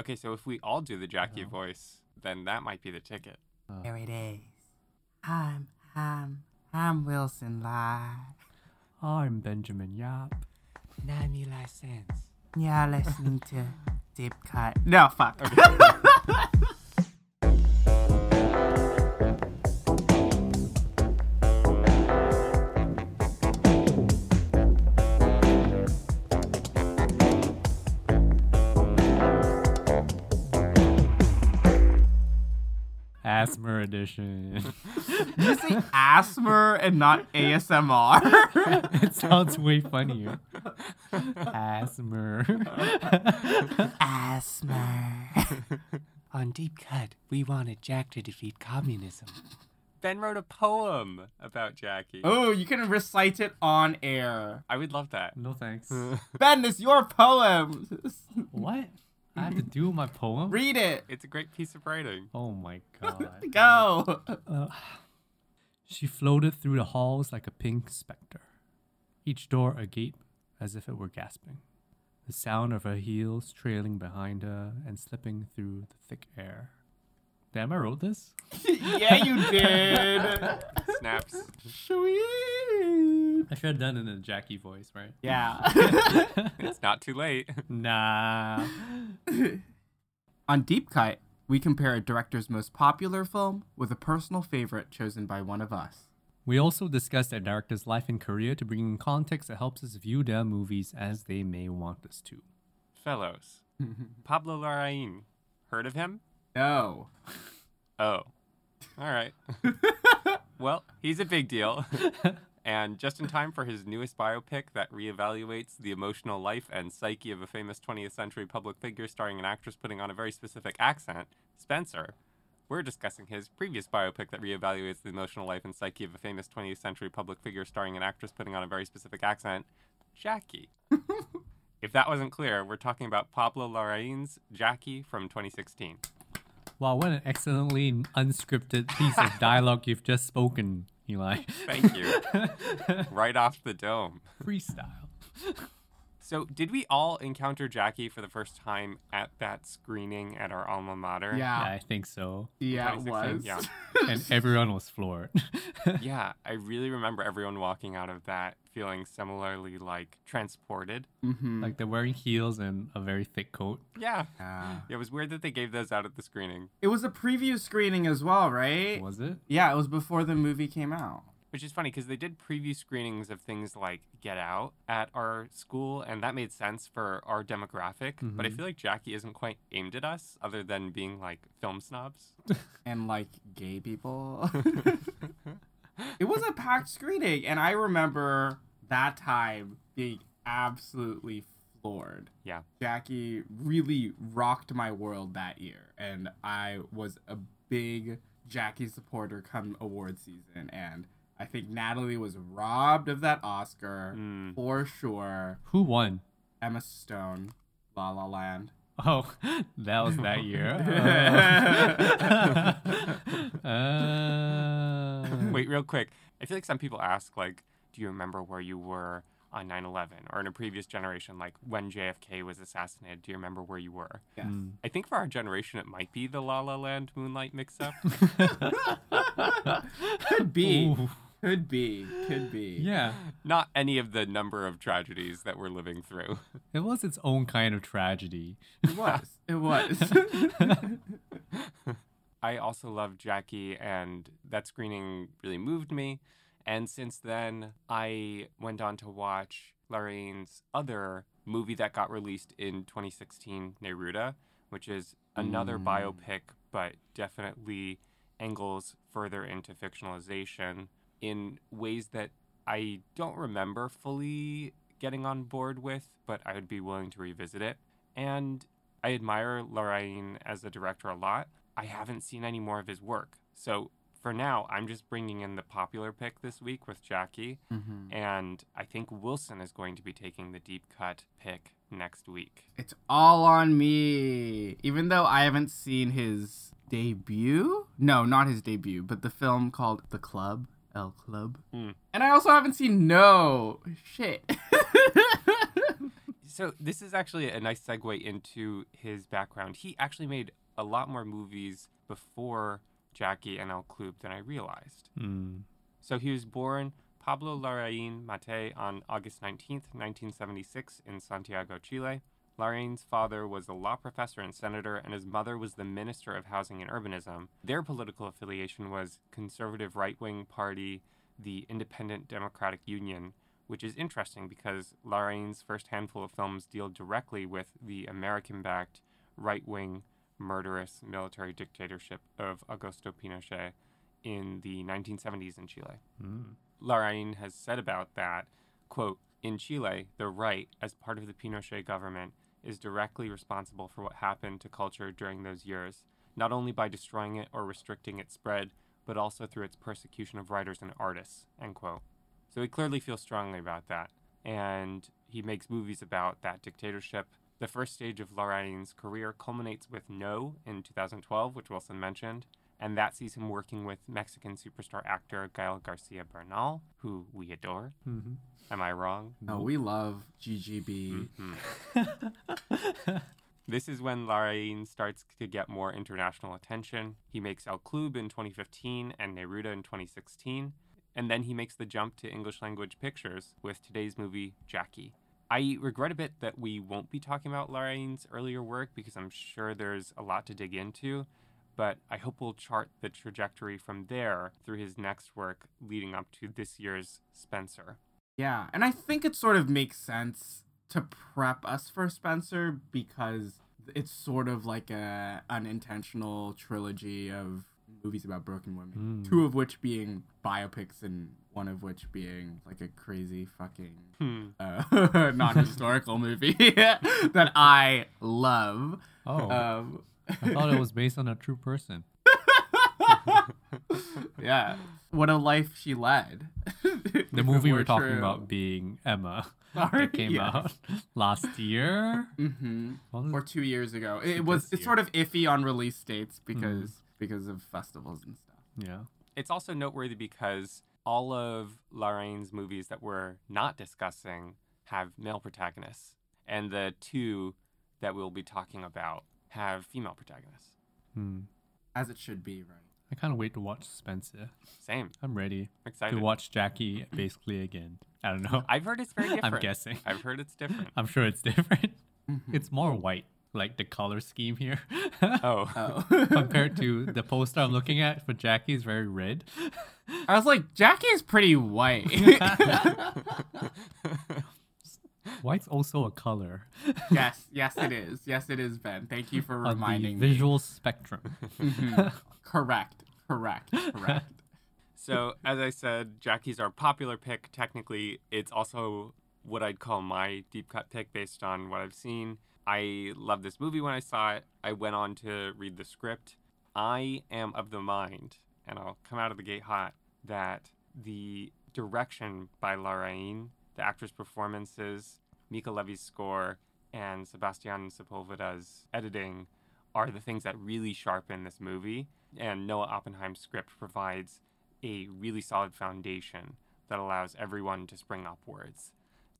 Okay, so if we all do the Jackie uh-huh. voice, then that might be the ticket. Uh. There it is. I'm, I'm, I'm Wilson Lai. I'm Benjamin Yap. 90 cents. You're listening to Deep Cut. No, fuck. Asthma edition. you say asthma and not ASMR? it sounds way funnier. Asthma. asthma. On Deep Cut, we wanted Jack to defeat communism. Ben wrote a poem about Jackie. Oh, you can recite it on air. I would love that. no thanks. Ben, it's your poem. what? I have to do my poem? Read it. It's a great piece of writing. Oh my god. Go. She floated through the halls like a pink specter, each door agape as if it were gasping. The sound of her heels trailing behind her and slipping through the thick air. Damn, I wrote this? yeah, you did. Snaps. Sweet. I should have done it in a Jackie voice, right? Yeah. It's not too late. Nah. On Deep Cut, we compare a director's most popular film with a personal favorite chosen by one of us. We also discuss a director's life and career to bring in context that helps us view their movies as they may want us to. Fellows. Pablo Larraín. Heard of him? No. Oh. All right. well, he's a big deal. And just in time for his newest biopic that reevaluates the emotional life and psyche of a famous 20th century public figure starring an actress putting on a very specific accent, Spencer, we're discussing his previous biopic that reevaluates the emotional life and psyche of a famous 20th century public figure starring an actress putting on a very specific accent, Jackie. if that wasn't clear, we're talking about Pablo Larraín's Jackie from 2016. Wow, what an excellently unscripted piece of dialogue you've just spoken, Eli. Thank you. right off the dome. Freestyle. So, did we all encounter Jackie for the first time at that screening at our alma mater? Yeah, Yeah. I think so. Yeah, it was. Yeah. And everyone was floored. yeah, I really remember everyone walking out of that feeling similarly like transported. mm-hmm. like they're wearing heels and a very thick coat. Yeah. yeah. It was weird that they gave those out at the screening, It was a preview screening as well, right? Was it? Yeah, it was before the movie came out. which is funny because they did preview screenings of things like Get Out at our school, and that made sense for our demographic. But I Mhm. feel like Jackie isn't quite aimed at us, other than being like film snobs. And like gay people. it was a packed screening, and I remember that time being absolutely floored. Yeah. Jackie really rocked my world that year, and I was a big Jackie supporter come award season, and I think Natalie was robbed of that Oscar Mm. for sure. Who won? Emma Stone, La La Land. Oh, that was that year. Uh, uh, Wait, real quick. I feel like some people ask, like, do you remember where you were on 9 11? Or in a previous generation, like when JFK was assassinated, do you remember where you were? Yes. Mm. I think for our generation, it might be the La La Land Moonlight mix up. Could be. Ooh. Could be. Could be. Yeah, Not any of the number of tragedies that we're living through. it was its own kind of tragedy. It was. It was. I also love Jackie, and that screening really moved me. And since then, I went on to watch Larraín's other movie that got released in 2016, Neruda, which is another Mm. biopic, but definitely angles further into fictionalization in ways that I don't remember fully getting on board with, but I would be willing to revisit it. And I admire Larraín as a director a lot. I haven't seen any more of his work. So for now, I'm just bringing in the popular pick this week with Jackie. Mhm. And I think Wilson is going to be taking the deep cut pick next week. It's all on me. Even though I haven't seen his debut. No, not his debut, but the film called The Club. El Club. Hmm. And I also haven't seen No. Shit. So this is actually a nice segue into his background. He actually made a lot more movies before Jackie and El Club than I realized. Mm. So he was born Pablo Larraín Mate on August 19th, 1976 in Santiago, Chile. Larraín's father was a law professor and senator, and his mother was the Minister of Housing and Urbanism. Their political affiliation was conservative right-wing party, the Independent Democratic Union, which is interesting because Larraín's first handful of films deal directly with the American-backed right-wing murderous military dictatorship of Augusto Pinochet in the 1970s in Chile. Mm. Larraín has said about that, quote, in Chile, the right, as part of the Pinochet government, is directly responsible for what happened to culture during those years, not only by destroying it or restricting its spread, but also through its persecution of writers and artists, end quote. So he clearly feels strongly about that. And he makes movies about that dictatorship. The first stage of Larraín's career culminates with No in 2012, which Wilson mentioned, and that sees him working with Mexican superstar actor Gael Garcia Bernal, who we adore. hmm Am I wrong? No, we love GGB. Mhm. this is when Larraín starts to get more international attention. He makes El Club in 2015 and Neruda in 2016, and then he makes the jump to English language pictures with today's movie Jackie. I regret a bit that we won't be talking about Larraín's earlier work because I'm sure there's a lot to dig into, but I hope we'll chart the trajectory from there through his next work leading up to this year's Spencer. Yeah, and I think it sort of makes sense to prep us for Spencer because it's sort of like a unintentional trilogy of movies about broken women. Mm. Two of which being biopics and one of which being like a crazy fucking Hmm. uh, non-historical movie that I love. Oh, Um, I thought it was based on a true person. yeah, what a life she led. The movie we're talking about being Ema Sorry, that came yes. out last year. hmm or two years ago. It was This it's year. sort of iffy on release dates because because of festivals and stuff. yeah. It's also noteworthy because all of Larraín's movies that we're not discussing have male protagonists, and the two that we'll be talking about have female protagonists. Hmm. As it should be, right? I can't wait to watch Spencer. Same. I'm ready I'm excited. to watch Jackie basically again. I don't know. I've heard it's very different. I'm guessing. I've heard it's different. I'm sure it's different. Mm-hmm. It's more white, like the color scheme here. Oh. Oh. Compared to the poster I'm looking at for Jackie is very red. I was like, Jackie is pretty white. White's also a color yes, yes, it is. Yes, it is, Ben. Thank you for on the reminding me. visual spectrum. Mhm. Correct. Correct. Correct. So, as I said, Jackie's our popular pick. Technically, it's also what I'd call my deep cut pick based on what I've seen. I loved this movie when I saw it. I went on to read the script. I am of the mind, and I'll come out of the gate hot, that the direction by Larraín, the actor's performances, Mica Levi's score, and Sebastian Sepulveda's editing are the things that really sharpen this movie. And Noah Oppenheim's script provides a really solid foundation that allows everyone to spring upwards.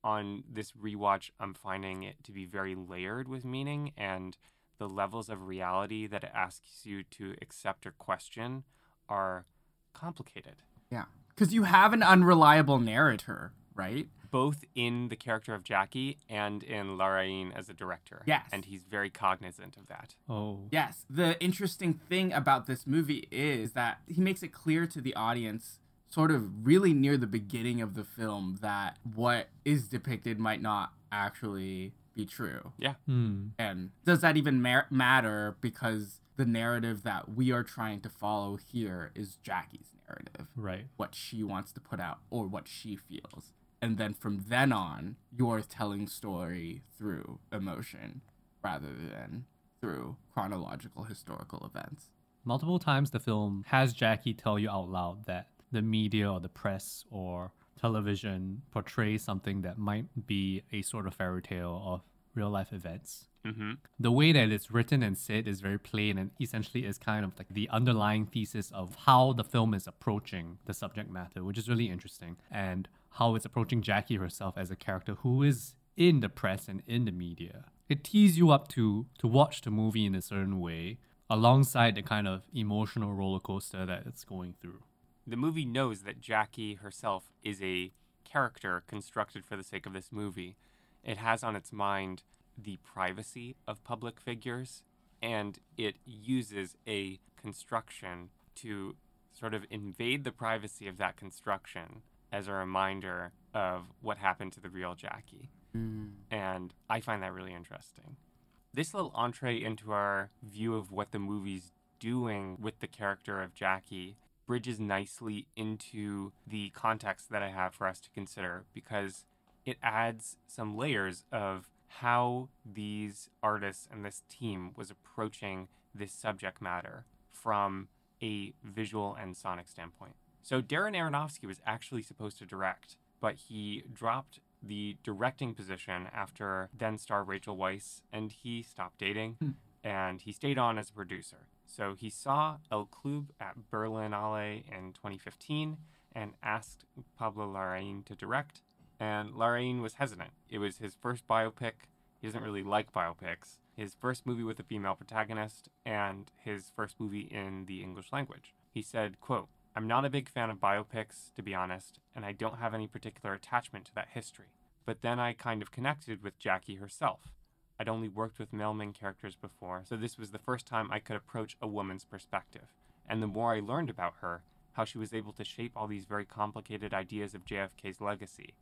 On this rewatch, I'm finding it to be very layered with meaning, and the levels of reality that it asks you to accept or question are complicated, Yeah. Because you have an unreliable narrator, right? both in the character of Jackie and in Larraín as a director. Yes. And he's very cognizant of that. Oh. Yes. The interesting thing about this movie is that he makes it clear to the audience, sort of really near the beginning of the film, that what is depicted might not actually be true. Hmm. And does that even ma- matter? Because the narrative that we are trying to follow here is Jackie's narrative, Right. what she wants to put out or what she feels. And then from then on, you're telling story through emotion rather than through chronological historical events. Multiple times the film has Jackie tell you out loud that the media or the press or television portrays something that might be a sort of fairy tale of real life events. Mm-hmm. The way that it's written and said is very plain and essentially is kind of like the underlying thesis of how the film is approaching the subject matter, which is really interesting, and how it's approaching Jackie herself as a character who is in the press and in the media. It tees you up to to watch the movie in a certain way alongside the kind of emotional roller coaster that it's going through. The movie knows that Jackie herself is a character constructed for the sake of this movie. It has on its mind the privacy of public figures, and it uses a construction to sort of invade the privacy of that construction as a reminder of what happened to the real Jackie. Mm. And I find that really interesting. This little entree into our view of what the movie's doing with the character of Jackie bridges nicely into the context that I have for us to consider because it adds some layers of how these artists and this team was approaching this subject matter from a visual and sonic standpoint. So Darren Aronofsky was actually supposed to direct, but he dropped the directing position after then star Rachel Weisz and he stopped dating hmm. and he stayed on as a producer. So he saw El Club at Berlinale in 2015 and asked Pablo Larraín to direct, and Larraín was hesitant. It was his first biopic. He doesn't really like biopics. His first movie with a female protagonist and his first movie in the English language. He said, quote, I'm not a big fan of biopics, to be honest, and I don't have any particular attachment to that history. But then I kind of connected with Jackie herself. I'd only worked with male main characters before, so this was the first time I could approach a woman's perspective. And the more I learned about her, how she was able to shape all these very complicated ideas of JFK's legacy,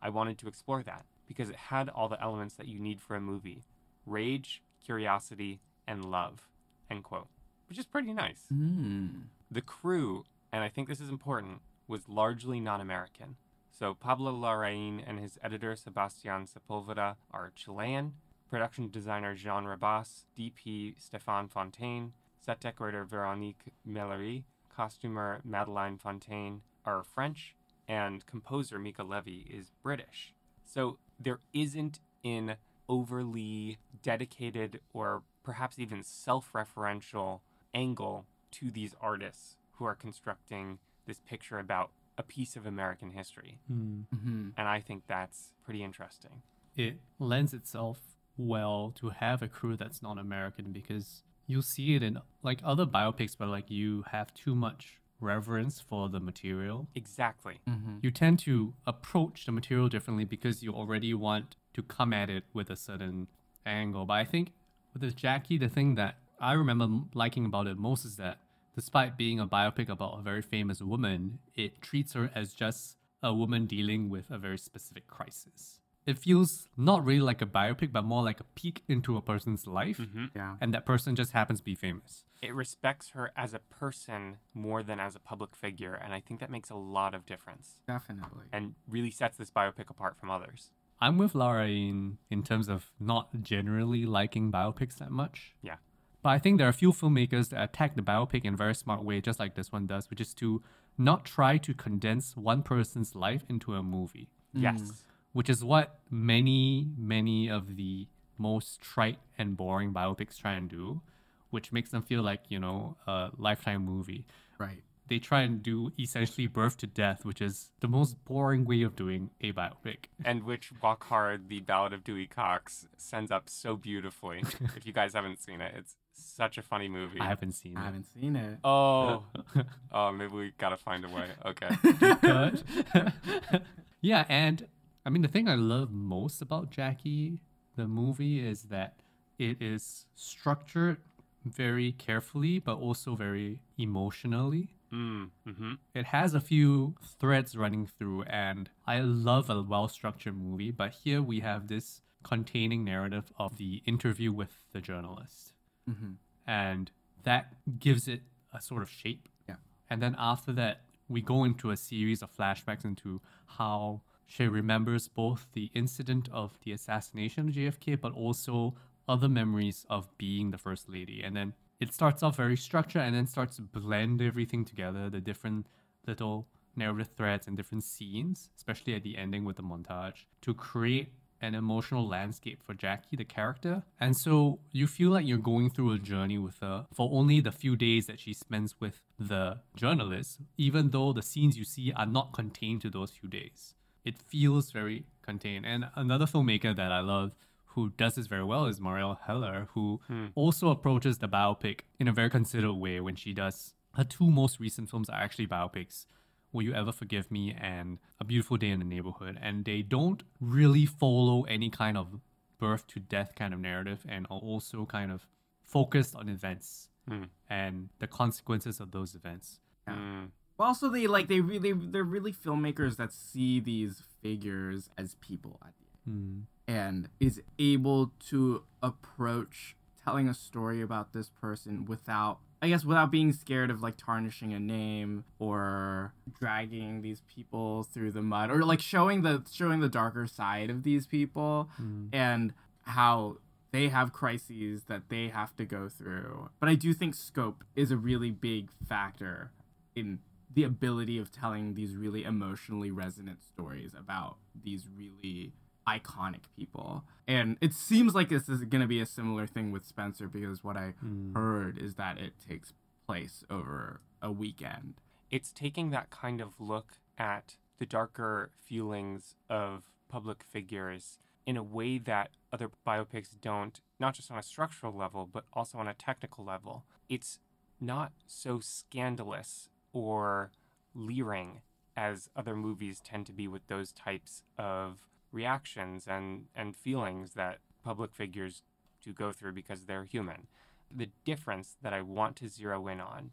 I wanted to explore that because it had all the elements that you need for a movie rage, curiosity, and love. End quote. Which is pretty nice. Mm. The crew, and I think this is important, was largely non American. So Pablo Larraín and his editor Sebastián Sepulveda are Chilean, production designer Jean Rabasse, DP Stéphane Fontaine, set decorator Veronique Mellery, costumer Madeleine Fontaine are French, and composer Mica Levi is British. So there isn't an overly dedicated or perhaps even self referential angle to these artists who are constructing this picture about a piece of American history. Hmm. hmm And I think that's pretty interesting. It lends itself well to have a crew that's not American because you'll see it in like other biopics but like you have too much reverence for the material. Exactly. hmm You tend to approach the material differently because you already want to come at it with a certain angle. But I think with this Jackie, the thing that I remember liking about it most is that despite being a biopic about a very famous woman, it treats her as just a woman dealing with a very specific crisis. It feels not really like a biopic, but more like a peek into a person's life, mm-hmm. Yeah. and that person just happens to be famous. It respects her as a person more than as a public figure, and I think that makes a lot of difference Definitely. and really sets this biopic apart from others. I'm with Laura in in terms of not generally liking biopics that much. Yeah. But I think there are a few filmmakers that attack the biopic in a very smart way, just like this one does, which is to not try to condense one person's life into a movie, Yes. Mm. Which is what many, many of the most trite and boring biopics try and do, which makes them feel like, you know, a lifetime movie. Right. They try and do essentially birth to death, which is the most boring way of doing a biopic. and which Walk Hard, the Ballad of Dewey Cox, sends up so beautifully. if you guys haven't seen it, it's such a funny movie. I haven't seen I it. haven't seen it. Oh, oh, maybe we gotta find a way. Okay. yeah, and I mean the thing I love most about Jackie, the movie, is that it is structured very carefully, but also very emotionally. Mm, mm-hmm. It has a few threads running through, and I love a well structured movie. But here we have this containing narrative of the interview with the journalist, hmm and that gives it a sort of shape. Yeah. And then after that, we go into a series of flashbacks into how she remembers both the incident of the assassination of JFK, but also other memories of being the first lady. And then it starts off very structured and then starts to blend everything together, the different little narrative threads and different scenes, especially at the ending with the montage, to create an emotional landscape for Jackie, the character. And so you feel like you're going through a journey with her for only the few days that she spends with the journalist, even though the scenes you see are not contained to those few days. It feels very contained. And another filmmaker that I love who does this very well is Marielle Heller, who also approaches the biopic in a very considered way when she does her two most recent films are actually biopics. Will You Ever Forgive Me and A Beautiful Day in the Neighborhood. And they don't really follow any kind of birth to death kind of narrative and are also kind of focused on events and the consequences of those events. Mm. But also, they like they really they're really filmmakers that see these figures as people at the end, hmm. and is able to approach telling a story about this person without, I guess, without being scared of like tarnishing a name or dragging these people through the mud or like showing the showing the darker side of these people hmm. and how they have crises that they have to go through. But I do think scope is a really big factor in the ability of telling these really emotionally resonant stories about these really iconic people. And it seems like this is going to be a similar thing with Spencer because what I hmm. heard is that it takes place over a weekend. it's taking that kind of look at the darker feelings of public figures in a way that other biopics don't, not just on a structural level, but also on a technical level. It's not so scandalous or leering as other movies tend to be with those types of reactions and, and feelings that public figures do go through because they're human. The difference that I want to zero in on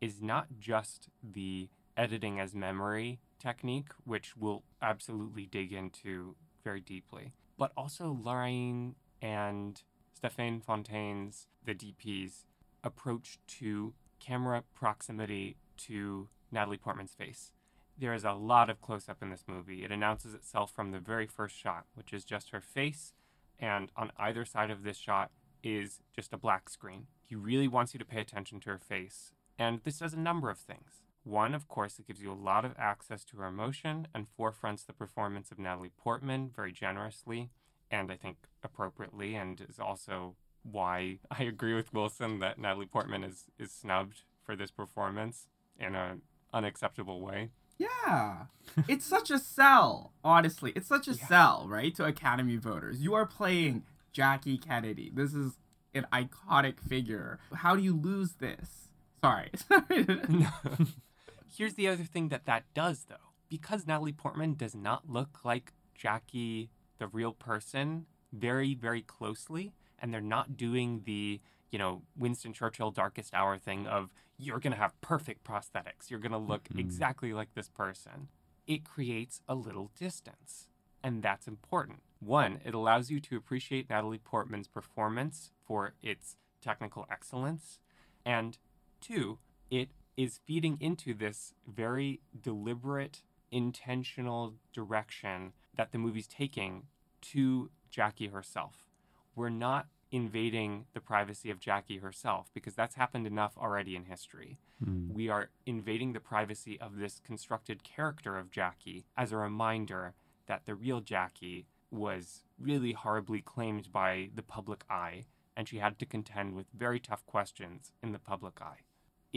is not just the editing as memory technique, which we'll absolutely dig into very deeply, but also Larraín and Stéphane Fontaine's, the DP's, approach to camera proximity to Natalie Portman's face. There is a lot of close up in this movie. It announces itself from the very first shot, which is just her face, and on either side of this shot is just a black screen. He really wants you to pay attention to her face, and this does a number of things. One, of course, it gives you a lot of access to her emotion and forefronts the performance of Natalie Portman very generously, and I think appropriately, and is also why I agree with Wilson that Natalie Portman is, is snubbed for this performance in an unacceptable way. Yeah. it's such a sell, honestly. It's such a sell, right, to Academy voters. You are playing Jackie Kennedy. This is an iconic figure. How do you lose this? Sorry. Here's the other thing that that does, though. Because Natalie Portman does not look like Jackie, the real person, very, very closely, and they're not doing the, you know, Winston Churchill darkest hour thing of you're going to have perfect prosthetics, you're going to look mm-hmm. exactly like this person. It creates a little distance. And that's important. One, it allows you to appreciate Natalie Portman's performance for its technical excellence. And two, it is feeding into this very deliberate, intentional direction that the movie's taking to Jackie herself. We're not invading the privacy of Jackie herself because that's happened enough already in history. Hmm. We are invading the privacy of this constructed character of Jackie as a reminder that the real Jackie was really horribly claimed by the public eye and she had to contend with very tough questions in the public eye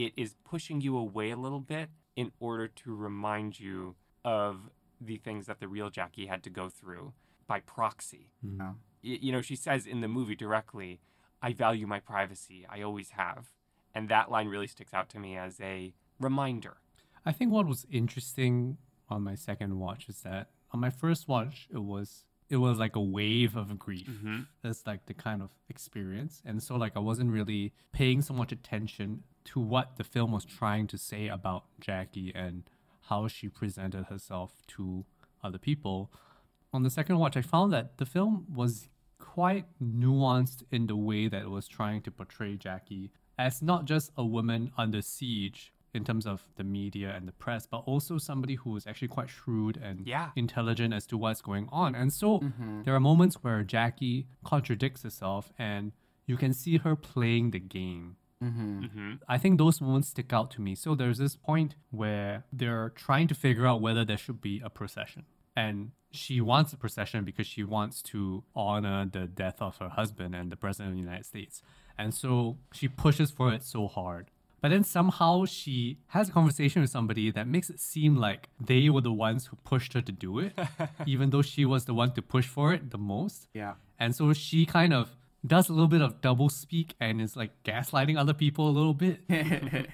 it is pushing you away a little bit in order to remind you of the things that the real Jackie had to go through by proxy. Hmm. Yeah. You know, she says in the movie directly, I value my privacy. I always have. And that line really sticks out to me as a reminder. I think what was interesting on my second watch is that on my first watch it was it was like a wave of grief. Mm-hmm. That's like the kind of experience. And so like I wasn't really paying so much attention to what the film was trying to say about Jackie and how she presented herself to other people. On the second watch I found that the film was quite nuanced in the way that it was trying to portray Jackie as not just a woman under siege in terms of the media and the press, but also somebody who is actually quite shrewd and Yeah. intelligent as to what's going on. And so there are moments where Jackie contradicts herself and you can see her playing the game. Mm-hmm. I think those moments stick out to me. So there's this point where they're trying to figure out whether there should be a procession. And she wants a procession because she wants to honor the death of her husband and the president of the United States. And so she pushes for it so hard. But then somehow she has a conversation with somebody that makes it seem like they were the ones who pushed her to do it, even though she was the one to push for it the most. Yeah. And so she kind of does a little bit of double speak and is like gaslighting other people a little bit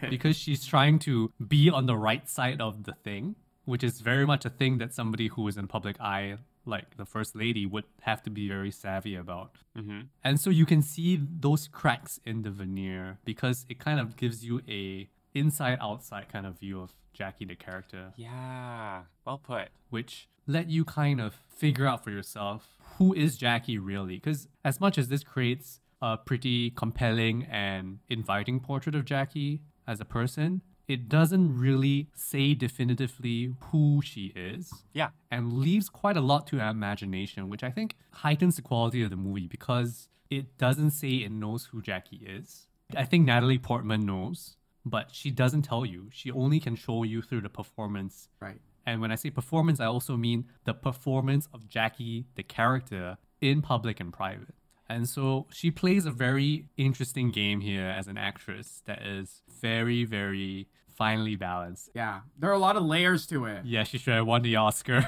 because she's trying to be on the right side of the thing, which is very much a thing that somebody who is in public eye, like the first lady, would have to be very savvy about. Mm-hmm. And so you can see those cracks in the veneer because it kind of gives you a inside outside kind of view of Jackie the character, Yeah. Well put. which let you kind of figure out for yourself who is Jackie really. Because as much as this creates a pretty compelling and inviting portrait of Jackie as a person, it doesn't really say definitively who she is Yeah. and leaves quite a lot to our imagination, which I think heightens the quality of the movie because it doesn't say it knows who Jackie is. I think Natalie Portman knows, but she doesn't tell you. She only can show you through the performance. right. And when I say performance, I also mean the performance of Jackie, the character, in public and private. And so she plays a very interesting game here as an actress that is very, very finely balanced. Yeah. There are a lot of layers to it. Yeah, she should have won the Oscar.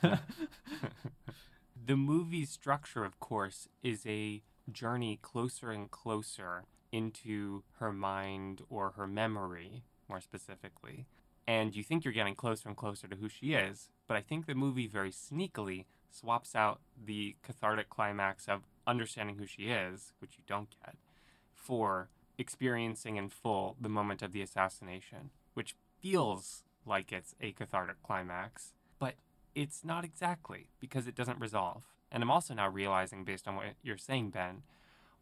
The movie's structure, of course, is a journey closer and closer into her mind or her memory, more specifically. And you think you're getting closer and closer to who she is, but I think the movie very sneakily swaps out the cathartic climax of understanding who she is, which you don't get, for experiencing in full the moment of the assassination, which feels like it's a cathartic climax, but it's not exactly because it doesn't resolve. And I'm also now realizing, based on what you're saying, Ben,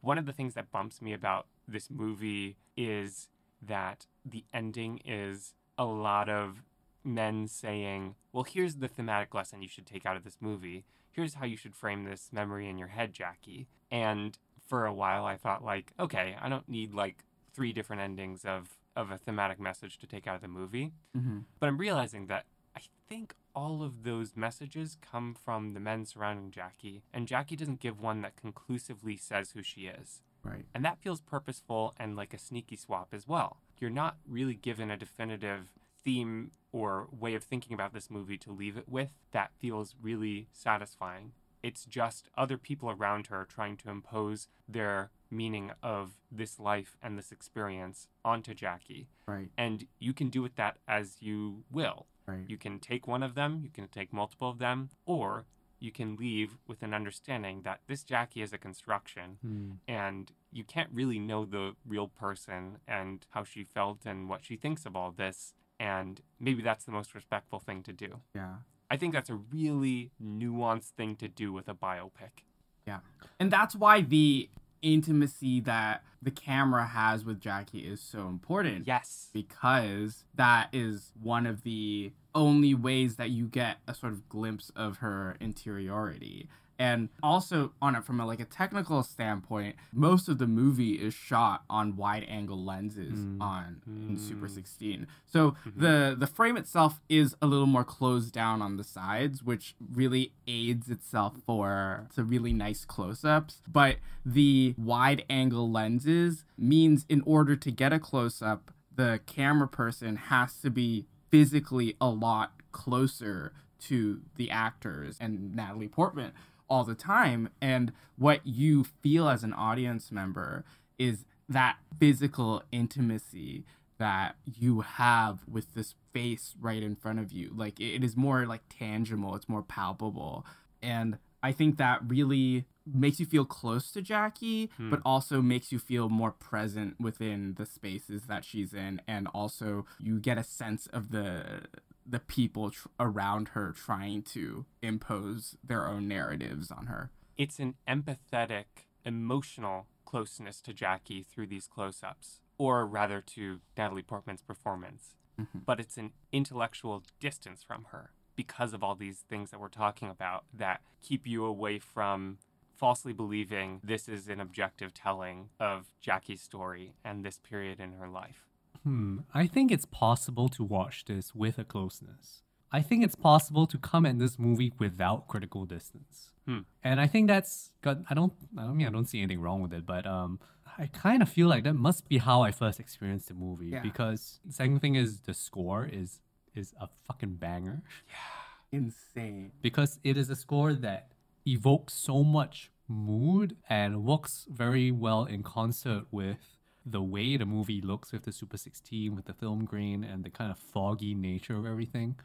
one of the things that bumps me about this movie is that the ending is a lot of men saying, Well, here's the thematic lesson you should take out of this movie. Here's how you should frame this memory in your head, Jackie. And for a while, I thought, like, okay, I don't need like three different endings of, of a thematic message to take out of the movie. Mm-hmm. But I'm realizing that I think all of those messages come from the men surrounding Jackie, and Jackie doesn't give one that conclusively says who she is. Right. And that feels purposeful and like a sneaky swap as well. You're not really given a definitive theme or way of thinking about this movie to leave it with that feels really satisfying. It's just other people around her trying to impose their meaning of this life and this experience onto Jackie. Right. And you can do with that as you will. Right. You can take one of them, you can take multiple of them, or you can leave with an understanding that this Jackie is a construction Hmm. and you can't really know the real person and how she felt and what she thinks of all this. And maybe that's the most respectful thing to do. Yeah. I think that's a really nuanced thing to do with a biopic. Yeah. And that's why the intimacy that the camera has with Jackie is so important. Yes. Because that is one of the only ways that you get a sort of glimpse of her interiority. And also on it from a, like a technical standpoint, most of the movie is shot on wide angle lenses Mm. on in Super Mm. 16. So the the frame itself is a little more closed down on the sides, which really aids itself for to really nice close-ups. But the wide angle lenses means in order to get a close-up, the camera person has to be physically a lot closer to the actors and Natalie Portman all the time. And what you feel as an audience member is that physical intimacy that you have with this face right in front of you. Like it is more like tangible, it's more palpable. And I think that really makes you feel close to Jackie, Hmm. but also makes you feel more present within the spaces that she's in. And also you get a sense of the the people tr- around her trying to impose their own narratives on her. It's an empathetic, emotional closeness to Jackie through these close ups, or rather to Natalie Portman's performance. Mhm. But it's an intellectual distance from her because of all these things that we're talking about that keep you away from falsely believing this is an objective telling of Jackie's story and this period in her life. Hmm. I think it's possible to watch this with a closeness. I think it's possible to come at this movie without critical distance. Hmm. And I think that's got I don't I don't mean I don't see anything wrong with it, but um I kind of feel like that must be how I first experienced the movie Yeah. because the second thing is the score is is a fucking banger Yeah. Insane. because it is a score that evokes so much mood and works very well in concert with the way the movie looks with the Super 16, with the film grain and the kind of foggy nature of everything.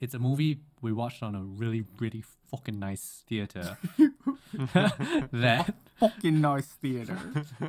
It's a movie we watched on a really, really fucking nice theater that Fucking nice theater.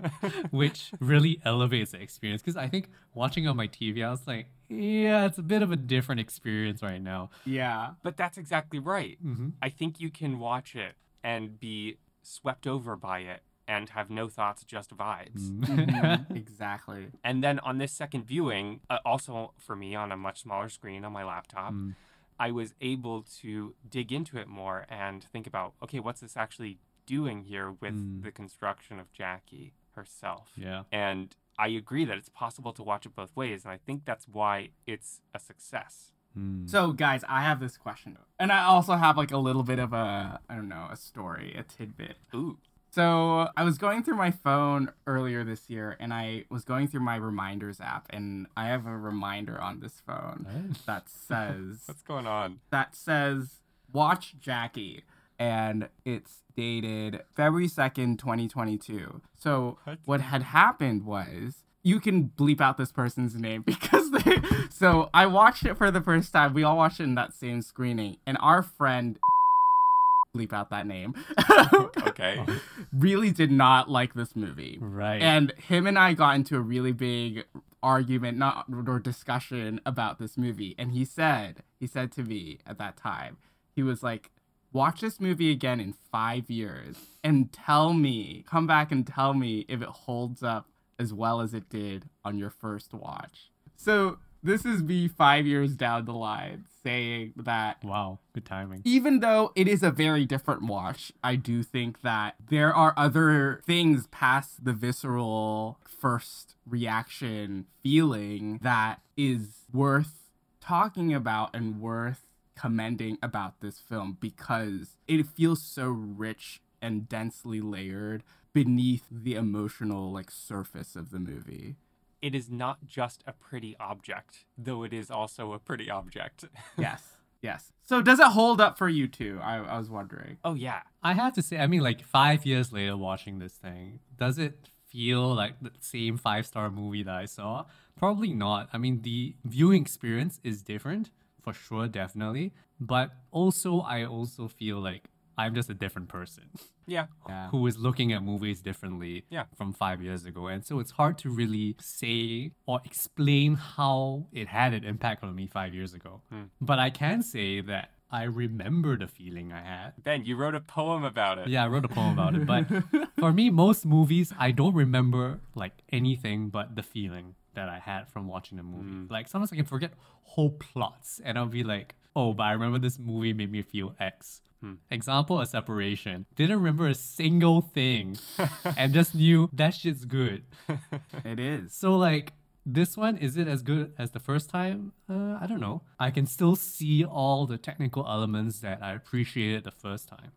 which really elevates the experience. Because I think watching on my TV, I was like, yeah, it's a bit of a different experience right now. yeah. But that's exactly right. Mm-hmm. I think you can watch it and be swept over by it and have no thoughts, just vibes. Mhm, exactly. And then on this second viewing, uh, also for me on a much smaller screen on my laptop, Mm. I was able to dig into it more and think about, okay, what's this actually doing here with Mm. the construction of Jackie herself? Yeah. And I agree that it's possible to watch it both ways, and I think that's why it's a success. Mm. So, guys, I have this question. And I also have like a little bit of a, I don't know, a story, a tidbit. Ooh, So I was going through my phone earlier this year, and I was going through my reminders app, and I have a reminder on this phone Nice. that says what's going on? that says watch Jackie, and it's dated February second, twenty twenty two. So What? what had happened was. You can bleep out this person's name because they. So I watched it for the first time. We all watched it in that same screening, and our friend bleep out that name. Okay. really did not like this movie. Right. And him and I got into a really big argument, not or discussion about this movie. And he said, he said to me at that time, he was like, watch this movie again in five years and tell me, come back and tell me if it holds up as well as it did on your first watch. So this is me five years down the line saying that wow. Good timing. even though it is a very different watch, I do think that there are other things past the visceral first reaction feeling that is worth talking about and worth commending about this film because it feels so rich and densely layered beneath the emotional like surface of the movie. it is not just a pretty object, though it is also a pretty object. Yes. Yes. So does it hold up for you too? I, I was wondering. oh, yeah. I have to say, I mean, like five years later watching this thing, does it feel like the same five star movie that I saw? Probably not. I mean, the viewing experience is different for sure, definitely. But also, I also feel like I'm just a different person Yeah. Yeah. who is looking at movies differently Yeah. from five years ago. And so it's hard to really say or explain how it had an impact on me five years ago. Hmm. But I can say that I remember the feeling I had. Ben, you wrote a poem about it. Yeah, I wrote a poem about it. But for me, most movies, I don't remember like anything but the feeling that I had from watching the movie. Hmm. Like sometimes I can forget whole plots and I'll be like, oh, but I remember this movie made me feel X. Example, a separation. Didn't remember a single thing and just knew that shit's good. It is. So like this one, is it as good as the first time? Uh, I don't know. I can still see all the technical elements that I appreciated the first time,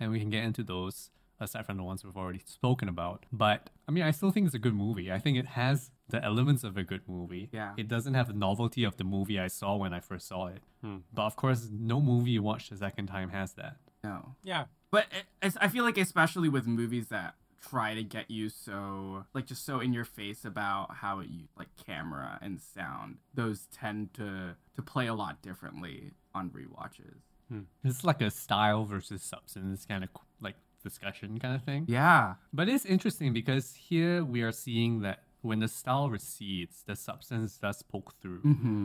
and we can get into those aside from the ones we've already spoken about. But I mean, I still think it's a good movie. I think it has the elements of a good movie. Yeah. It doesn't have the novelty of the movie I saw when I first saw it. Hmm. But of course, no movie you watch the second time has that. No. Yeah. But it, I feel like especially with movies that try to get you so like just so in your face about how it you like camera and sound, those tend to to play a lot differently on rewatches. Hmm. It's like a style versus substance kind of like discussion kind of thing. Yeah. But it's interesting because here we are seeing that when the style recedes, the substance does poke through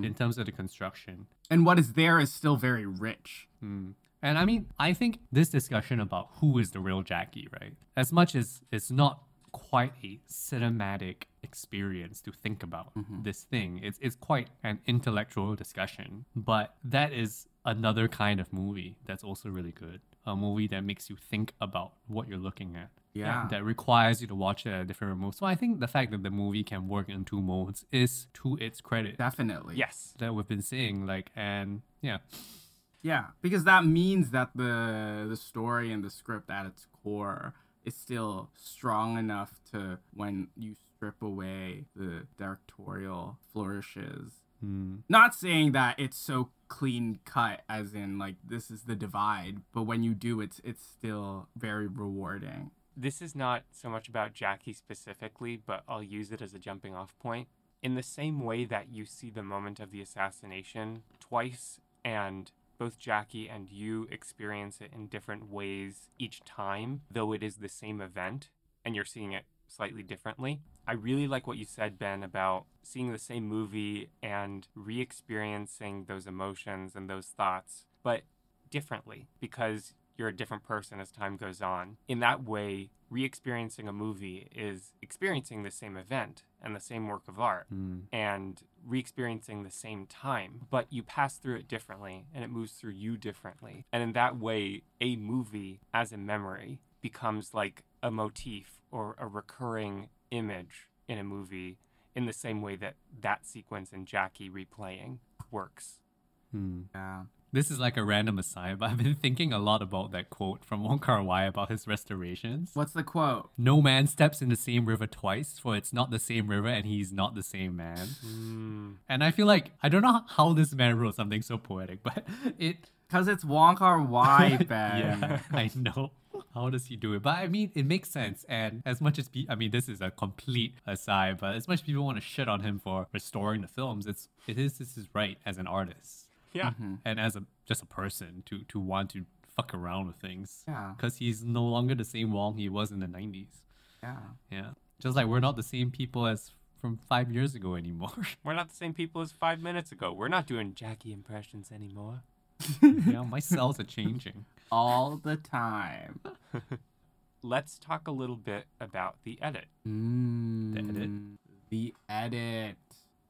in terms of the construction. And what is there is still very rich. Mm. And I mean, I think this discussion about who is the real Jackie, right? As much as it's not quite a cinematic experience to think about this thing, it's, it's quite an intellectual discussion. But that is another kind of movie that's also really good. A movie that makes you think about what you're looking at. Yeah. That requires you to watch it at a different mode. So I think the fact that the movie can work in two modes is to its credit. Definitely. Yes. that we've been seeing. Like, and yeah. Yeah, because that means that the the story and the script at its core is still strong enough to when you strip away the directorial flourishes. Hmm. Not saying that it's so clean cut as in like this is the divide, but when you do it's it's still very rewarding. This is not so much about Jackie specifically, but I'll use it as a jumping off point. In the same way that you see the moment of the assassination twice, and both Jackie and you experience it in different ways each time, though it is the same event and you're seeing it slightly differently. I really like what you said, Ben, about seeing the same movie and re experiencing those emotions and those thoughts, but differently because you're a different person as time goes on. In that way, re experiencing a movie is experiencing the same event and the same work of art Hmm. and re experiencing the same time, but you pass through it differently and it moves through you differently. And in that way, a movie as a memory becomes like a motif or a recurring image in a movie in the same way that that sequence in Jackie replaying works. Hmm. Yeah. This is like a random aside, but I've been thinking a lot about that quote from Wong Kar Wai about his restorations. What's the quote? No man steps in the same river twice, for it's not the same river and he's not the same man. Mm. And I feel like I don't know how this man wrote something so poetic, but it Because it's Wong Kar Wai, Ben. yeah, I know. How does he do it? But I mean, it makes sense. And as much as pe- I mean, this is a complete aside, but as much as people want to shit on him for restoring the films, it's it is this is right as an artist Yeah. Mm-hmm. and as a just a person to to want to fuck around with things. Yeah. Because he's no longer the same Wong he was in the '90s. Yeah. Yeah. Just like we're not the same people as from five years ago anymore. We're not the same people as five minutes ago. We're not doing Jackie impressions anymore. yeah, my cells are changing. All the time. Let's talk a little bit about the edit. Mm, the edit? The edit.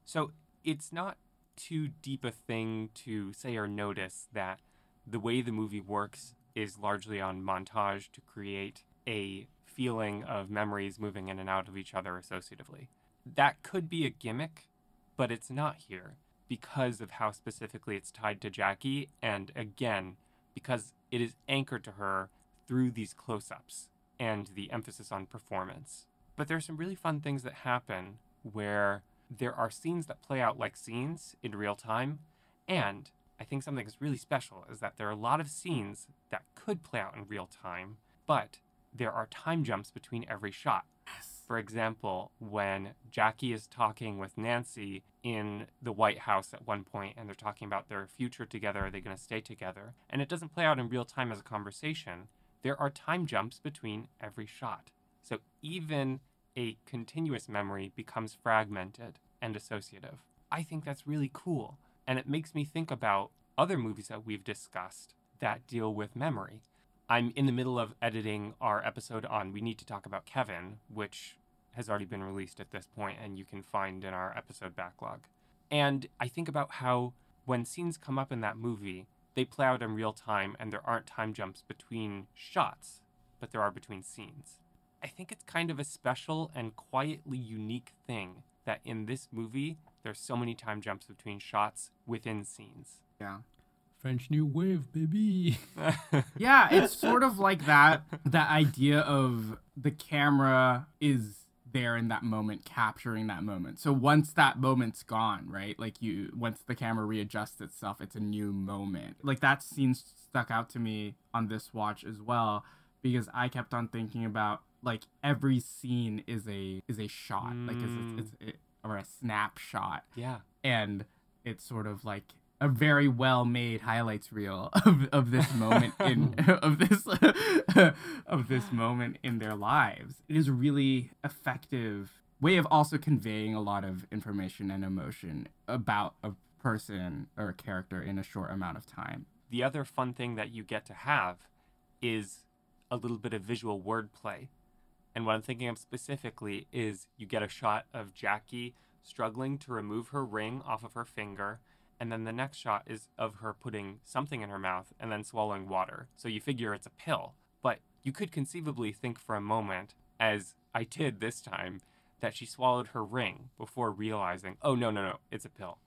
So it's not too deep a thing to say or notice that the way the movie works is largely on montage to create a feeling of memories moving in and out of each other associatively. That could be a gimmick, but it's not here because of how specifically it's tied to Jackie, and again, because it is anchored to her through these close ups and the emphasis on performance. But there are some really fun things that happen where there are scenes that play out like scenes in real time. And I think something that's really special is that there are a lot of scenes that could play out in real time, but there are time jumps between every shot. Yes. For example, when Jackie is talking with Nancy in the White House at one point and they're talking about their future together, are they going to stay together? And it doesn't play out in real time as a conversation. There are time jumps between every shot. So even a continuous memory becomes fragmented and associative. I think that's really cool. And it makes me think about other movies that we've discussed that deal with memory. I'm in the middle of editing our episode on We Need to Talk About Kevin, which has already been released at this point and you can find in our episode backlog. And I think about how when scenes come up in that movie, they play out in real time and there aren't time jumps between shots, but there are between scenes. I think it's kind of a special and quietly unique thing that in this movie, there's so many time jumps between shots within scenes. Yeah. French New Wave, baby. Yeah, it's sort of like that that idea of the camera is there in that moment capturing that moment. So once that moment's gone, right? Like you once the camera readjusts itself, it's a new moment. Like that scene stuck out to me on this watch as well because I kept on thinking about like every scene is a is a shot, like Mm. it's, it's, it, or a snapshot yeah. and it's sort of like a very well made highlights reel of, of this moment in of this of this moment in their lives. It is a really effective way of also conveying a lot of information and emotion about a person or a character in a short amount of time. The other fun thing that you get to have is a little bit of visual wordplay. And what I'm thinking of specifically is you get a shot of Jackie struggling to remove her ring off of her finger, and then the next shot is of her putting something in her mouth and then swallowing water. So you figure it's a pill. But you could conceivably think for a moment, as I did this time, that she swallowed her ring before realizing, oh, no, no, no, it's a pill.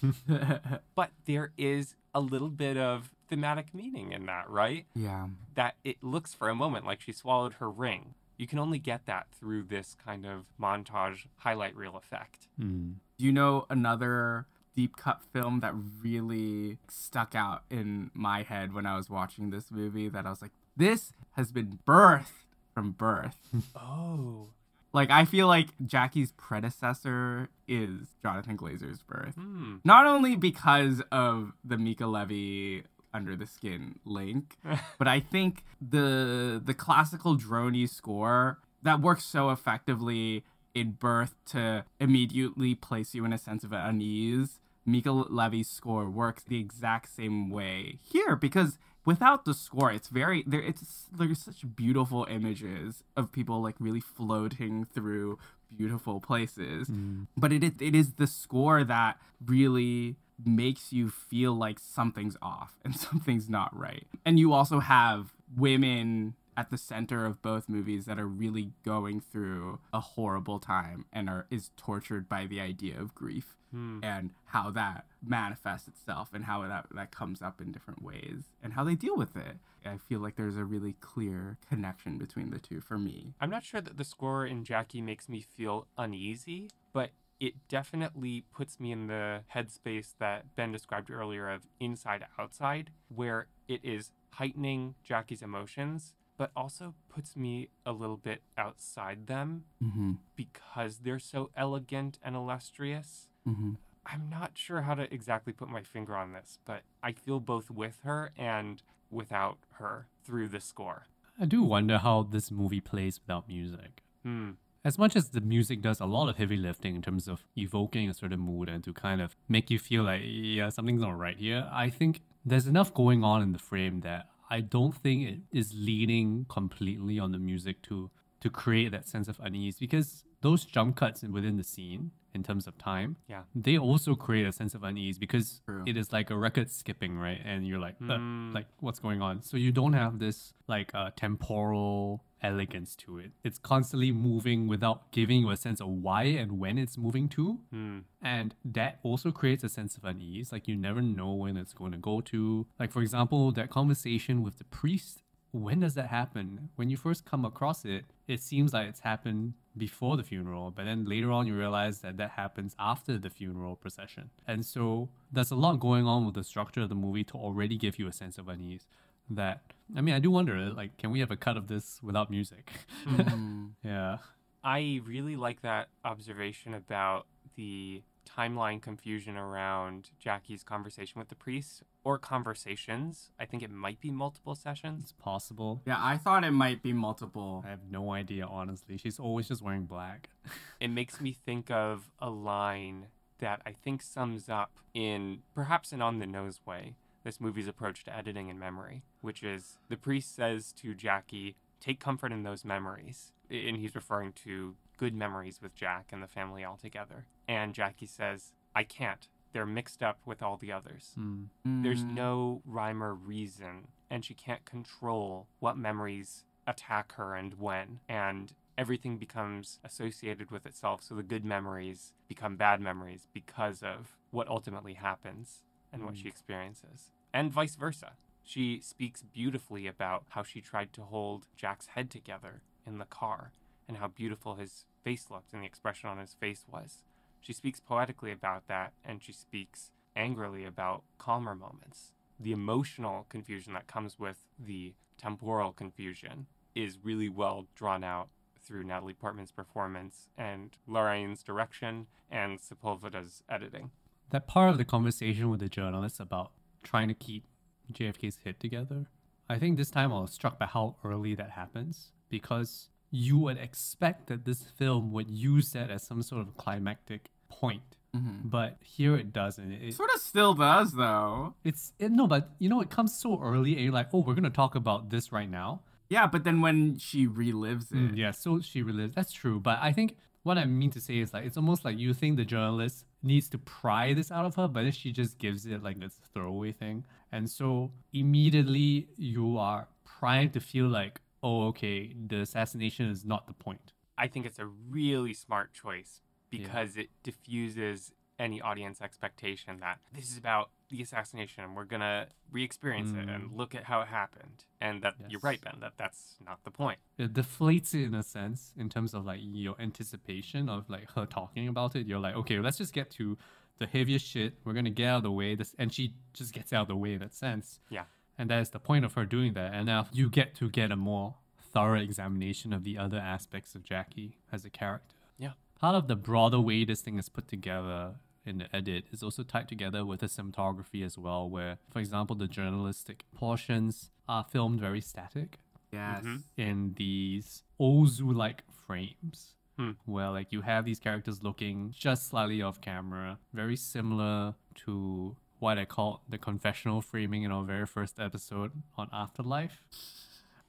But there is a little bit of thematic meaning in that, right? Yeah. That it looks for a moment like she swallowed her ring. You can only get that through this kind of montage highlight reel effect. Mm. Do you know another deep cut film that really stuck out in my head when I was watching this movie that I was like, this has been birthed from birth. Oh. like I feel like Jackie's predecessor is Jonathan Glazer's birth. Hmm. Not only because of the Mica Levi under the skin link, but I think the the classical drony score that works so effectively in birth to immediately place you in a sense of unease. Mica Levi's score works the exact same way here because without the score, it's very there. It's there's such beautiful images of people like really floating through beautiful places, mm. but it is, it is the score that really makes you feel like something's off and something's not right. And you also have women at the center of both movies that are really going through a horrible time and are is tortured by the idea of grief hmm. and how that manifests itself and how that, that comes up in different ways and how they deal with it. I feel like there's a really clear connection between the two for me. I'm not sure that the score in Jackie makes me feel uneasy, but it definitely puts me in the headspace that Ben described earlier of inside outside, where it is heightening Jackie's emotions, but also puts me a little bit outside them Mm-hmm. because they're so elegant and illustrious. Mm-hmm. I'm not sure how to exactly put my finger on this, but I feel both with her and without her through the score. I do wonder how this movie plays without music. Hmm. As much as the music does a lot of heavy lifting in terms of evoking a certain mood and to kind of make you feel like, yeah, something's not right here, I think there's enough going on in the frame that I don't think it is leaning completely on the music to to create that sense of unease because those jump cuts within the scene in terms of time Yeah. they also create a sense of unease because True. it is like a record skipping right and you're like Mm. like what's going on so you don't have this like uh, temporal elegance to it it's constantly moving without giving you a sense of why and when it's moving to Hmm. and that also creates a sense of unease like you never know when it's going to go to like for example that conversation with the priest when does that happen when you first come across it it seems like it's happened before the funeral but then later on you realize that that happens after the funeral procession. And so there's a lot going on with the structure of the movie to already give you a sense of unease that i mean i do wonder like can we have a cut of this without music? Mm-hmm. Yeah. I really like that observation about the timeline confusion around Jackie's conversation with the priest or conversations. I think it might be multiple sessions. it's possible Yeah, I thought it might be multiple. I have no idea, honestly. She's always just wearing black. It makes me think of a line that I think sums up in perhaps an on the nose way this movie's approach to editing and memory, which is the priest says to Jackie, Take comfort in those memories. And he's referring to good memories with Jack and the family all together. And Jackie says, I can't. They're mixed up with all the others. Hmm. There's Mm. no rhyme or reason, and she can't control what memories attack her and when. And everything becomes associated with itself, so the good memories become bad memories because of what ultimately happens and what Mm. she experiences, and vice versa. She speaks beautifully about how she tried to hold Jack's head together in the car and how beautiful his face looked and the expression on his face was. She speaks poetically about that, and she speaks angrily about calmer moments. The emotional confusion that comes with the temporal confusion is really well drawn out through Natalie Portman's performance and Larraín's direction and Sepulveda's editing. That part of the conversation with the journalist about trying to keep JFK's head together, I think this time I was struck by how early that happens because you would expect that this film would use that as some sort of climactic point. Mhm. But here it doesn't. It, Sort of still does though. it's it, no, but you know it comes so early, and you're like, oh, we're gonna talk about this right now. Yeah, but then when she relives it, Mm, yeah, so she relives. That's true, but I think what I mean to say is like it's almost like you think the journalist needs to pry this out of her, but then she just gives it like this throwaway thing, and so immediately you are primed to feel like, oh, okay, the assassination is not the point. I think it's a really smart choice because it diffuses any audience expectation that this is about the assassination and we're gonna re-experience it and Mm. look at how it happened. And that you're right, Ben. That that's not the point. it deflates it in a sense in terms of like your anticipation of like her talking about it. You're like, okay, let's just get to the heaviest shit. We're gonna get out of the way. This and she just gets out of the way in that sense. Yeah. And that is the point of her doing that. And now you get to get a more thorough examination of the other aspects of Jackie as a character. Yeah. Part of the broader way this thing is put together in the edit is also tied together with the cinematography as well, where, for example, the journalistic portions are filmed very static Yes. Mhm. in these Ozu like frames. Hmm. Where like you have these characters looking just slightly off camera, very similar to what I called the confessional framing in our very first episode on Afterlife,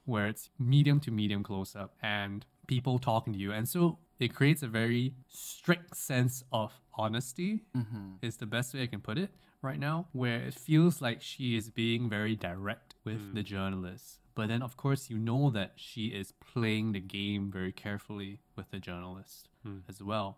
where it's medium to medium close up and people talking to you. And so it creates a very strict sense of honesty Mm-hmm. is the best way I can put it right now, where it feels like she is being very direct with the journalist. But then, of course, you know that she is playing the game very carefully with the journalist Hmm. as well.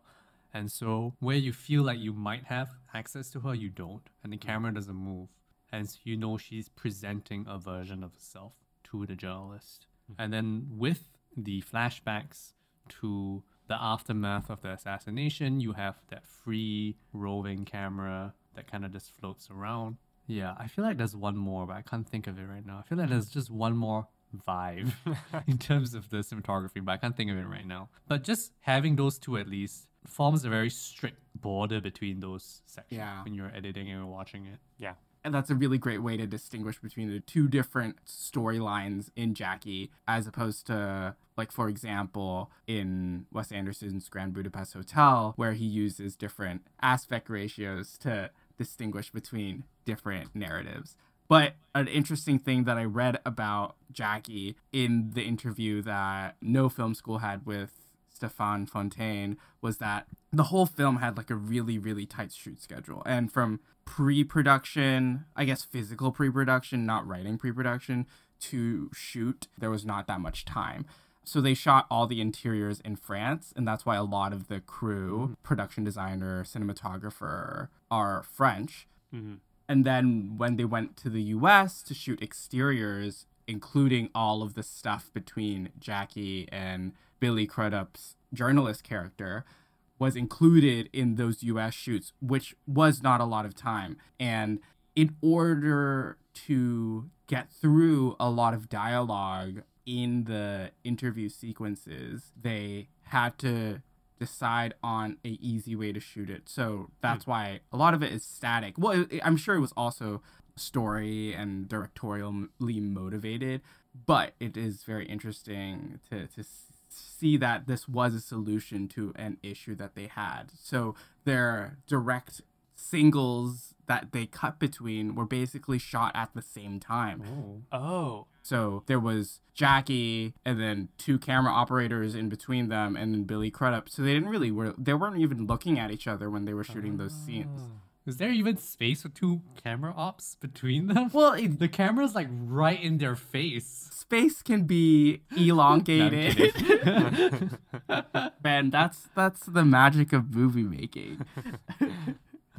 And so, where you feel like you might have access to her, you don't, and the mm. camera doesn't move. And so you know she's presenting a version of herself to the journalist. Mm. And then, with the flashbacks to the aftermath of the assassination, you have that free roving camera that kind of just floats around. Yeah, I feel like there's one more, but I can't think of it right now. I feel like there's just one more vibe in terms of the cinematography, but I can't think of it right now. But just having those two at least forms a very strict border between those sections Yeah. when you're editing and watching it. Yeah. And that's a really great way to distinguish between the two different storylines in Jackie, as opposed to, like, for example, in Wes Anderson's Grand Budapest Hotel, where he uses different aspect ratios to distinguish between different narratives. But an interesting thing that I read about Jackie in the interview that No Film School had with Stéphane Fontaine was that the whole film had like a really, really tight shoot schedule. And from pre production, I guess physical pre production, not writing pre production, to shoot, there was not that much time. So they shot all the interiors in France, and that's why a lot of the crew, production designer, cinematographer, are French. hmm And then when they went to the US to shoot exteriors, including all of the stuff between Jackie and Billy Crudup's journalist character, was included in those US shoots, which was not a lot of time. And in order to get through a lot of dialogue in the interview sequences, they had to decide on a easy way to shoot it. So that's hmm. why a lot of it is static. Well, it- I'm sure it was also story and directorially motivated, but it is very interesting to to see that this was a solution to an issue that they had. So their direct singles that they cut between were basically shot at the same time. Oh. Oh. So there was Jackie and then two camera operators in between them and then Billy Crudup. So they didn't really were they weren't even looking at each other when they were shooting those scenes. Oh. Is there even space for two camera ops between them? Well, it, The camera's like right in their face. space can be elongated. kidding. Man, that's that's the magic of movie making.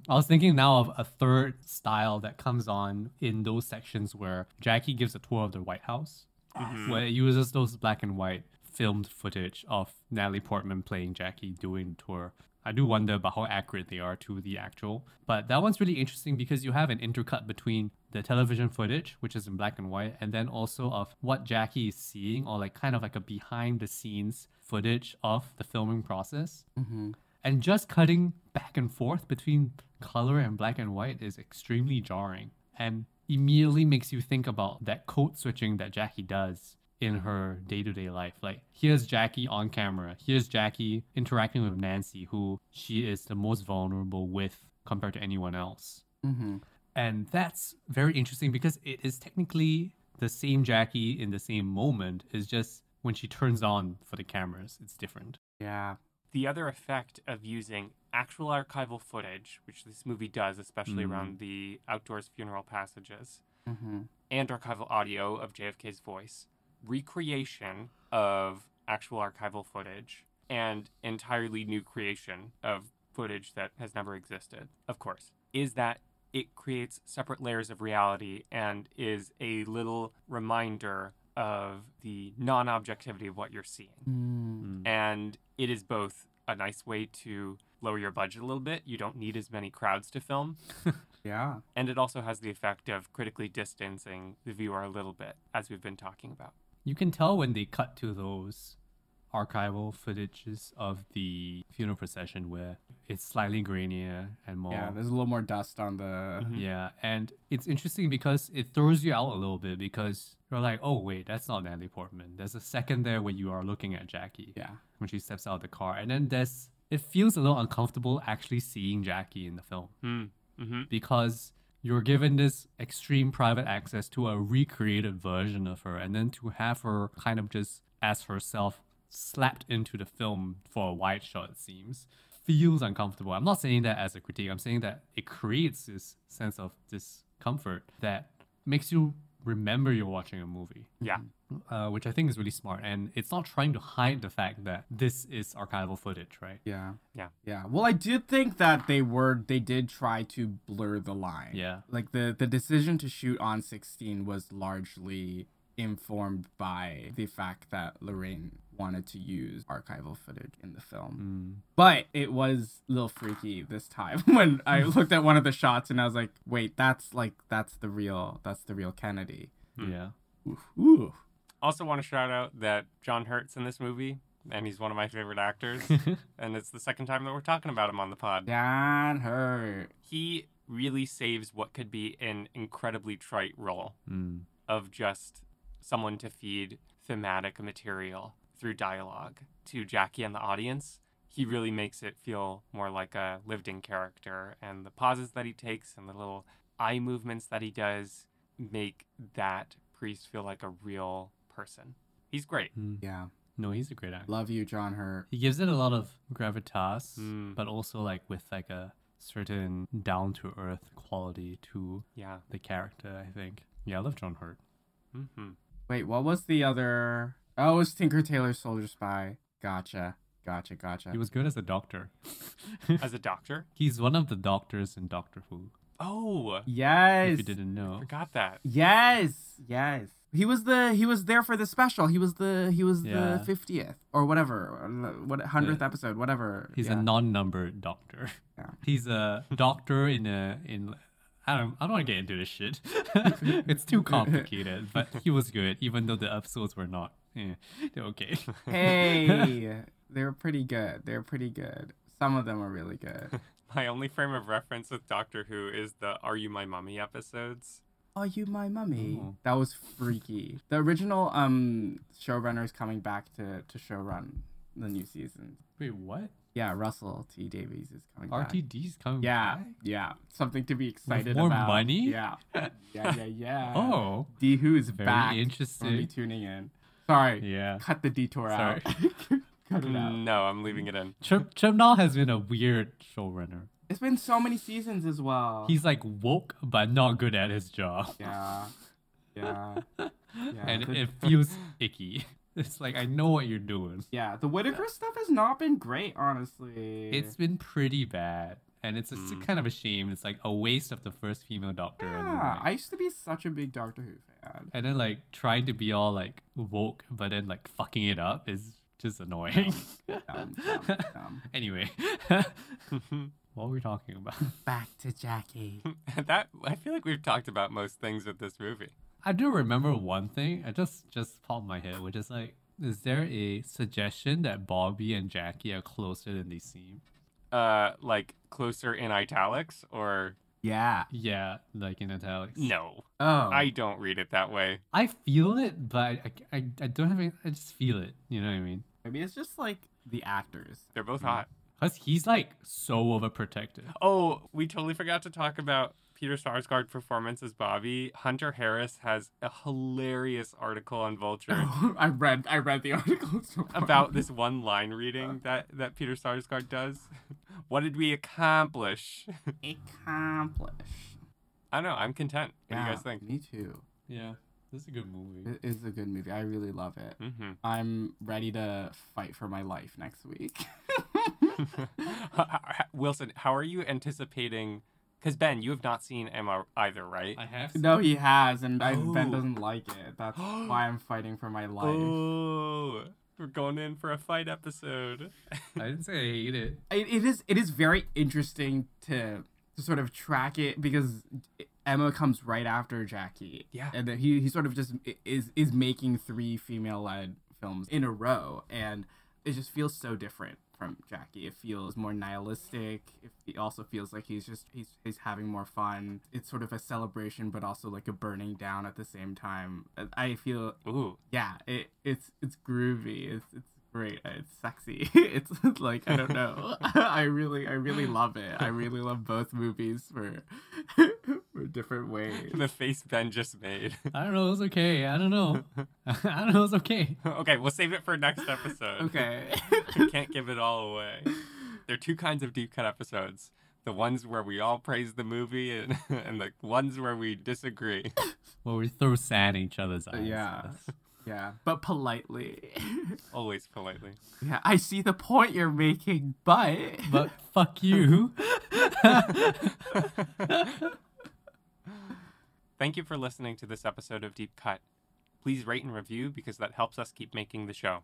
I was thinking now of a third style that comes on in those sections where Jackie gives a tour of the White House, mm-hmm. where it uses those black and white filmed footage of Natalie Portman playing Jackie doing the tour. I do wonder about how accurate they are to the actual. But that one's really interesting because you have an intercut between the television footage, which is in black and white, and then also of what Jackie is seeing, or like kind of like a behind the scenes footage of the filming process. Mm-hmm. And just cutting back and forth between color and black and white is extremely jarring and immediately makes you think about that code switching that Jackie does in her day to day life. Like, here's Jackie on camera, here's Jackie interacting with Nancy, who she is the most vulnerable with compared to anyone else. Mm-hmm. And that's very interesting because it is technically the same Jackie in the same moment. It's just when she turns on for the cameras, it's different. Yeah. The other effect of using actual archival footage, which this movie does, especially Mm. around the outdoors funeral passages, Mm-hmm. and archival audio of JFK's voice, recreation of actual archival footage, and entirely new creation of footage that has never existed, of course, is that it creates separate layers of reality and is a little reminder of the non objectivity of what you're seeing. Mm. And it is both a nice way to lower your budget a little bit. You don't need as many crowds to film. Yeah. And it also has the effect of critically distancing the viewer a little bit, as we've been talking about. You can tell when they cut to those archival footages of the funeral procession where it's slightly grainier and more. Yeah, there's a little more dust on the. Yeah, and it's interesting because it throws you out a little bit because you're like, oh wait, that's not Natalie Portman. There's a second there where you are looking at Jackie Yeah. when she steps out of the car, and then there's it feels a little uncomfortable actually seeing Jackie in the film Mm. hmm because you're given this extreme private access to a recreated version of her, and then to have her kind of just as herself slapped into the film for a wide shot, it seems, feels uncomfortable. I'm not saying that as a critique, I'm saying that it creates this sense of discomfort that makes you remember you're watching a movie Yeah. Uh, which I think is really smart. And it's not trying to hide the fact that this is archival footage, right? Yeah. Yeah. Yeah. Well, I did think that they were they did try to blur the line. Yeah. Like the the decision to shoot on 16 was largely informed by the fact that Larraín wanted to use archival footage in the film. But it was a little freaky this time when I looked at one of the shots and I was like, "Wait, that's like that's the real that's the real Kennedy." Yeah. Ooh. Ooh. Also, want to shout out that John Hurt's in this movie, and he's one of my favorite actors. and it's the second time that we're talking about him on the pod. John Hurt. He really saves what could be an incredibly trite role Mm. of just someone to feed thematic material through dialogue to Jackie and the audience. He really makes it feel more like a lived in character, and the pauses that he takes and the little eye movements that he does make that priest feel like a real person. He's great. Mm. Yeah. No, he's a great actor. Love you, John Hurt. He gives it a lot of gravitas, Mm. but also like with like a certain down to earth quality to Yeah. the character. I think. Yeah, I love John Hurt. hmm Wait, what was the other? Oh, it was Tinker Tailor Soldier Spy. Gotcha. Gotcha. Gotcha. He was good as a doctor. As a doctor. He's one of the doctors in Doctor Who. Oh, yes. If you didn't know. I forgot that. Yes. Yes. He was the he was there for the special. He was the he was Yeah. the fiftieth or whatever, what hundredth Yeah. episode, whatever. He's yeah. a non-numbered doctor. Yeah. He's a doctor in a in. I don't. I don't want to get into this shit. it's too complicated. But he was good, even though the episodes were not. Eh, they're okay. hey, they're pretty good. They're pretty good. Some of them are really good. My only frame of reference with Doctor Who is the "Are You My Mummy" episodes. Are you my mummy? Oh. That was freaky. The original um showrunner is coming back to to showrun the new season. Wait, what? Yeah, Russell T Davies is coming back. RTD's coming Yeah, back? yeah, something to be excited more about. More money? Yeah, yeah, yeah, yeah. Oh, D Who's very back. interesting. Only tuning in. Sorry, yeah. cut the detour out. Sorry. out. cut it out. No, I'm leaving it in. Chip Chibnall has been a weird showrunner. It's been so many seasons as well. He's like woke but not good at his job, yeah, yeah, yeah. and it feels icky. It's like I know what you're doing. yeah, the Whittaker stuff has not been great, honestly. It's been pretty bad, and it's, it's Mm. kind of a shame. It's like a waste of the first female doctor, yeah. like, I used to be such a big Doctor Who fan. and then like trying to be all like woke, but then like fucking it up is just annoying. Dumb, dumb, dumb. anyway, what were we talking about? Back to Jackie. that I feel like we've talked about most things with this movie. I do remember one thing. I just just popped my head, which is like, is there a suggestion that Bobby and Jackie are closer than they seem? Uh, like closer in italics or Yeah. Yeah, like in italics. no? Oh. I don't read it that way. I feel it, but I, I, I don't have. Any, I just feel it. You know what I mean? I mean, it's just like the actors. They're both hot. Cause he's like so overprotective. Oh, we totally forgot to talk about Peter Sarsgaard performance as Bobby. Hunter Harris has a hilarious article on Vulture I read I read the article so about this one line reading that that Peter Sarsgaard does. what did we accomplish? accomplish. I don't know. I'm content. What do you guys think? Me too. Yeah, this is a good movie. It is a good movie. I really love it. hmm I'm ready to fight for my life next week. Wilson, how are you anticipating Because Ben, you have not seen Ema either, right? I have. No, he has, and I, Ben doesn't like it. That's why I'm fighting for my life. Oh, we're going in for a fight episode. I didn't say I hate it. it, it is it is very interesting to to sort of track it because Ema comes right after Jackie. Yeah. and then he he sort of just is is making three female led films in a row, and it just feels so different from Jackie. It feels more nihilistic. It also feels like he's just he's he's having more fun. It's sort of a celebration, but also like a burning down at the same time. I feel Ooh, yeah, it it's it's groovy. It's it's great. Uh, it's sexy. it's like I don't know. I really I really love it. I really love both movies for for different ways. the face Ben just made. I don't know. It was okay. I don't know. I don't know. It was okay. okay, we'll save it for next episode. Okay. we can't give it all away. There are two kinds of deep cut episodes. The ones where we all praise the movie and, and the ones where we disagree. Well, we throw sand in each other's uh, eyes. yeah. Yeah, but politely. Always politely. yeah, I see the point you're making, but But fuck you. Thank you for listening to this episode of Deep Cut. Please rate and review because that helps us keep making the show.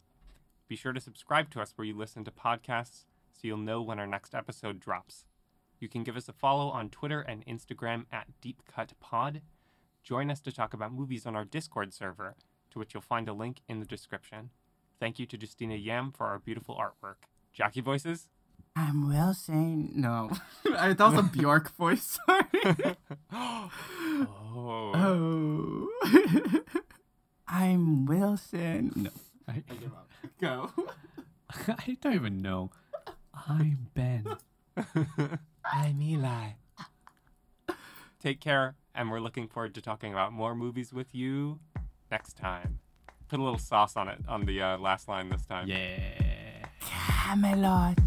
Be sure to subscribe to us where you listen to podcasts so you'll know when our next episode drops. You can give us a follow on Twitter and Instagram at Deep Cut Pod. Join us to talk about movies on our Discord server, to which you'll find a link in the description. Thank you to Justina Yam for our beautiful artwork. Jackie voices? I'm Wilson. No, that was a Bjork voice. Sorry. oh. Oh. I'm Wilson. No. I, Go. I don't even know. I'm Ben. I'm Eli. Take care, and we're looking forward to talking about more movies with you next time. Put a little sauce on it on the uh, last line this time. Yeah. Camelot.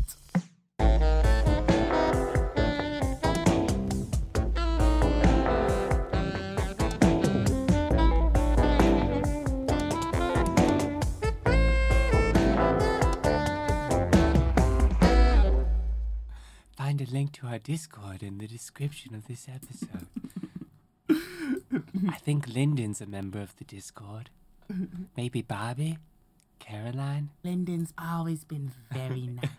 Find a link to our Discord in the description of this episode. I think Lyndon's a member of the Discord. Maybe Bobby? Caroline? Lyndon's always been very nice.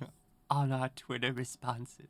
On our Twitter responses.